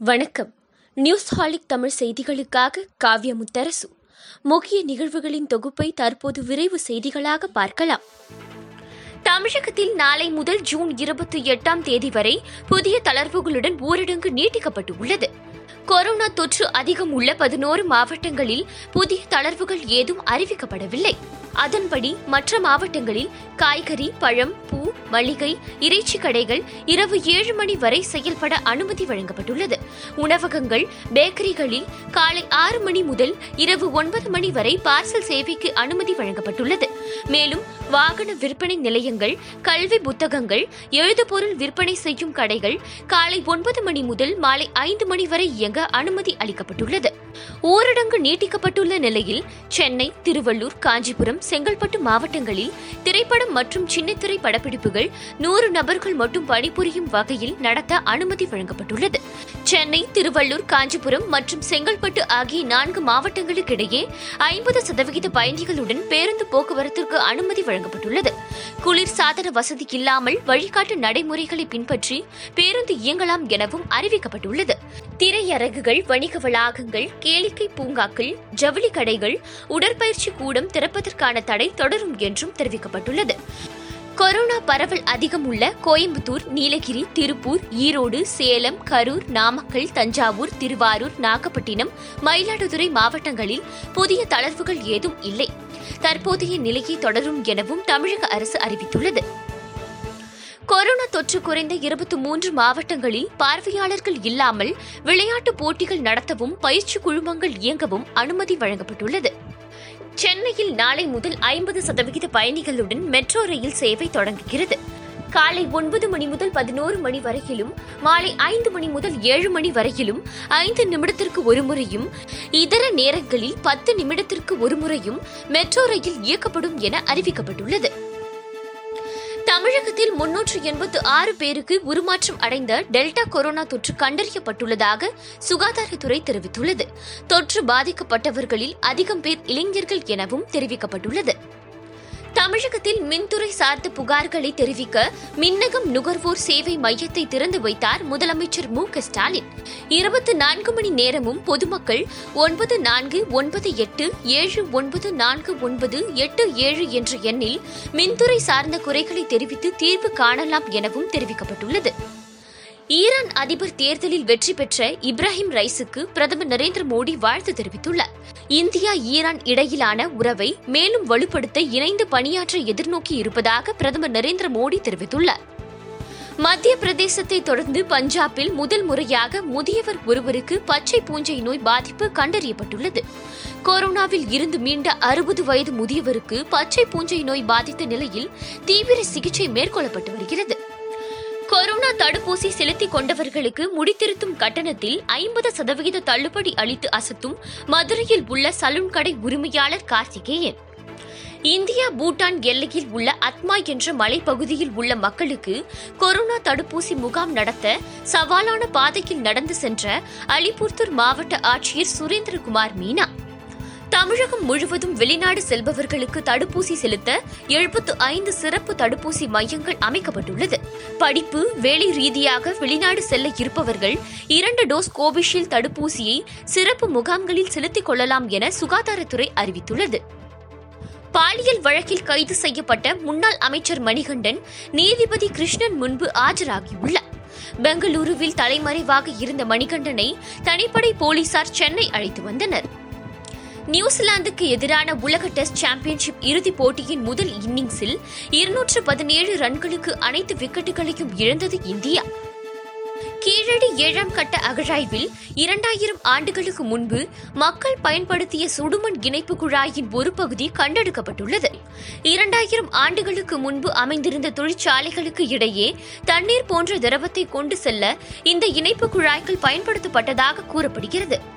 வணக்கம். நியூஸ் ஹாலிக் தமிழ் செய்திகளுக்காக காவ்ய முத்தரசு. முக்கிய நிகழ்வுகளின் தொகுப்பை தற்போது விரைவு செய்திகளாக பார்க்கலாம். தமிழகத்தில் நாளை முதல் ஜூன் இருபத்தி எட்டாம் தேதி வரை புதிய தளர்வுகளுடன் ஊரடங்கு நீட்டிக்கப்பட்டு உள்ளது கொரோனா தொற்று அதிகம் உள்ள பதினோரு மாவட்டங்களில் புதிய தளர்வுகள் ஏதும் அறிவிக்கப்படவில்லை. அதன்படி மற்ற மாவட்டங்களில் காய்கறி பழம் பூ மளிகை இறைச்சி கடைகள் இரவு ஏழு மணி வரை செயல்பட அனுமதி வழங்கப்பட்டுள்ளது. உணவகங்கள் பேக்கரிகளில் காலை ஆறு மணி முதல் இரவு ஒன்பது மணி வரை பார்சல் சேவைக்கு அனுமதி வழங்கப்பட்டுள்ளது. மேலும் வாகன விற்பனை நிலையங்கள் கல்வி புத்தகங்கள் எழுதுபொருள் விற்பனை செய்யும் கடைகள் காலை ஒன்பது மணி முதல் மாலை ஐந்து மணி வரை இயங்க அனுமதி அளிக்கப்பட்டுள்ளது. ஊரடங்கு நீட்டிக்கப்பட்டுள்ள நிலையில் சென்னை திருவள்ளூர் காஞ்சிபுரம் செங்கல்பட்டு மாவட்டங்களில் திரைப்படம் மற்றும் சின்னத்திரை படப்பிடிப்புகள் நூறு நபர்கள் மட்டும் பணிபுரியும் வகையில் நடத்த அனுமதி வழங்கப்பட்டுள்ளது. சென்னை திருவள்ளூர் காஞ்சிபுரம் மற்றும் செங்கல்பட்டு ஆகிய நான்கு மாவட்டங்களுக்கிடையே ஐம்பது சதவிகித பயணிகளுடன் பேருந்து போக்குவரத்து போக்குவரத்திற்கு அனுமதி வழங்கப்பட்டுள்ளது. குளிர் சாதன வசதி இல்லாமல் வழிகாட்டு நடைமுறைகளை பின்பற்றி பேருந்து இயங்கலாம் எனவும் அறிவிக்கப்பட்டுள்ளது. திரையரங்குகள் வணிக வளாகங்கள் கேளிக்கை பூங்காக்கள் ஜவுளி கடைகள் உடற்பயிற்சி கூடம் திறப்பதற்கான தடை தொடரும் என்றும் தெரிவிக்கப்பட்டுள்ளது. கொரோனா பரவல் அதிகம் உள்ள கோயம்புத்தூர் நீலகிரி திருப்பூர் ஈரோடு சேலம் கரூர் நாமக்கல் தஞ்சாவூர் திருவாரூர் நாகப்பட்டினம் மயிலாடுதுறை மாவட்டங்களில் புதிய தளர்வுகள் ஏதும் இல்லை. தற்போதைய நிலையை தொடரும் எனவும் தமிழக அரசு அறிவித்துள்ளது. கொரோனா தொற்று குறைந்த இருபத்தி மூன்று மாவட்டங்களில் பார்வையாளர்கள் இல்லாமல் விளையாட்டுப் போட்டிகள் நடத்தவும் பயிற்சி குழுமங்கள் இயங்கவும் அனுமதி வழங்கப்பட்டுள்ளது. சென்னையில் நாளை முதல் ஐம்பது சதவிகித பயணிகளுடன் மெட்ரோ ரயில் சேவை தொடங்குகிறது. காலை ஒன்பது மணி முதல் பதினோரு மணி வரையிலும் மாலை ஐந்து மணி முதல் ஏழு மணி வரையிலும் ஐந்து நிமிடத்திற்கு ஒரு முறையும் இதர நேரங்களில் பத்து நிமிடத்திற்கு ஒரு முறையும் மெட்ரோ ரயில் இயக்கப்படும் என அறிவிக்கப்பட்டுள்ளது. தமிழகத்தில் முன்னூற்று எண்பத்து ஆறு பேருக்கு உருமாற்றம் அடைந்த டெல்டா கொரோனா தொற்று கண்டறியப்பட்டுள்ளதாக சுகாதாரத்துறை தெரிவித்துள்ளது. தொற்று பாதிக்கப்பட்டவர்களில் அதிகம் பேர் இளைஞர்கள் எனவும் தெரிவிக்கப்பட்டுள்ளது. தமிழகத்தில் மின்துறை சார்ந்த புகார்களை தெரிவிக்க மின்னகம் நுகர்வோர் சேவை மையத்தை திறந்து வைத்தார் முதலமைச்சர் மு க ஸ்டாலின். இருபத்தி நான்கு மணி நேரமும் பொதுமக்கள் ஒன்பது நான்கு ஒன்பது எட்டு ஏழு ஒன்பது நான்கு ஒன்பது எட்டு ஏழு என்ற எண்ணில் மின்துறை சார்ந்த குறைகளை தெரிவித்து தீர்வு காணலாம் எனவும் தெரிவிக்கப்பட்டுள்ளது. ஈரான் அதிபர் தேர்தலில் வெற்றி பெற்ற இப்ராஹிம் ரைஸுக்கு பிரதமர் நரேந்திர மோடி வாழ்த்து தெரிவித்துள்ளார். இந்தியா ஈரான் இடையிலான உறவை மேலும் வலுப்படுத்த இணைந்து பணியாற்ற எதிர்நோக்கி இருப்பதாக பிரதமர் நரேந்திர மோடி தெரிவித்துள்ளார். மத்திய பிரதேசத்தை தொடர்ந்து பஞ்சாபில் முதல் முறையாக முதியவர் ஒருவருக்கு பச்சை பூஞ்சை நோய் பாதிப்பு கண்டறியப்பட்டுள்ளது. கொரோனாவில் இருந்து மீண்ட அறுபது வயது முதியவருக்கு பச்சை பூஞ்சை நோய் பாதித்த நிலையில் தீவிர சிகிச்சை மேற்கொள்ளப்பட்டு வருகிறது. கொரோனா தடுப்பூசி செலுத்திக் கொண்டவர்களுக்கு முடித்திருத்தும் கட்டணத்தில் ஐம்பது சதவிகித தள்ளுபடி அளித்து அசத்தும் மதுரையில் உள்ள சலூன் கடை உரிமையாளர் கார்த்திகேயன். இந்தியா பூட்டான் எல்லையில் உள்ள அத்மா என்ற மலைப்பகுதியில் உள்ள மக்களுக்கு கொரோனா தடுப்பூசி முகாம் நடத்த சவாலான பாதையில் நடந்து சென்ற அலிபுர்தூர் மாவட்ட ஆட்சியர் சுரேந்திரகுமார் மீனா. தமிழகம் முழுவதும் வெளிநாடு செல்பவர்களுக்கு தடுப்பூசி செலுத்த எழுபத்து ஐந்து சிறப்பு தடுப்பூசி மையங்கள் அமைக்கப்பட்டுள்ளது. படிப்பு வேலை ரீதியாக வெளிநாடு செல்ல இருப்பவர்கள் இரண்டு டோஸ் கோவிஷீல்டு தடுப்பூசியை சிறப்பு முகாம்களில் செலுத்திக் கொள்ளலாம் என சுகாதாரத்துறை அறிவித்துள்ளது. பாலியல் வழக்கில் கைது செய்யப்பட்ட முன்னாள் அமைச்சர் மணிகண்டன் நீதிபதி கிருஷ்ணன் முன்பு ஆஜராகியுள்ளார். பெங்களூருவில் தலைமறைவாக இருந்த மணிகண்டனை தனிப்படை போலீசார் சென்னை அழைத்து வந்தனர். நியூசிலாந்துக்கு எதிரான உலக டெஸ்ட் சாம்பியன்ஷிப் இறுதிப் போட்டியின் முதல் இன்னிங்ஸில் இருநூற்று பதினேழு ரன்களுக்கு அனைத்து விக்கெட்டுகளையும் இழந்தது இந்தியா. கீழடி ஏழாம் கட்ட அகழாய்வில் இரண்டாயிரம் ஆண்டுகளுக்கு முன்பு மக்கள் பயன்படுத்திய சுடுமண் இணைப்பு குழாயின் ஒரு பகுதி கண்டெடுக்கப்பட்டுள்ளது. இரண்டாயிரம் ஆண்டுகளுக்கு முன்பு அமைந்திருந்த தொழிற்சாலைகளுக்கு இடையே தண்ணீர் போன்ற திரவத்தை கொண்டு செல்ல இந்த இணைப்பு குழாய்கள் பயன்படுத்தப்பட்டதாக கூறப்படுகிறது.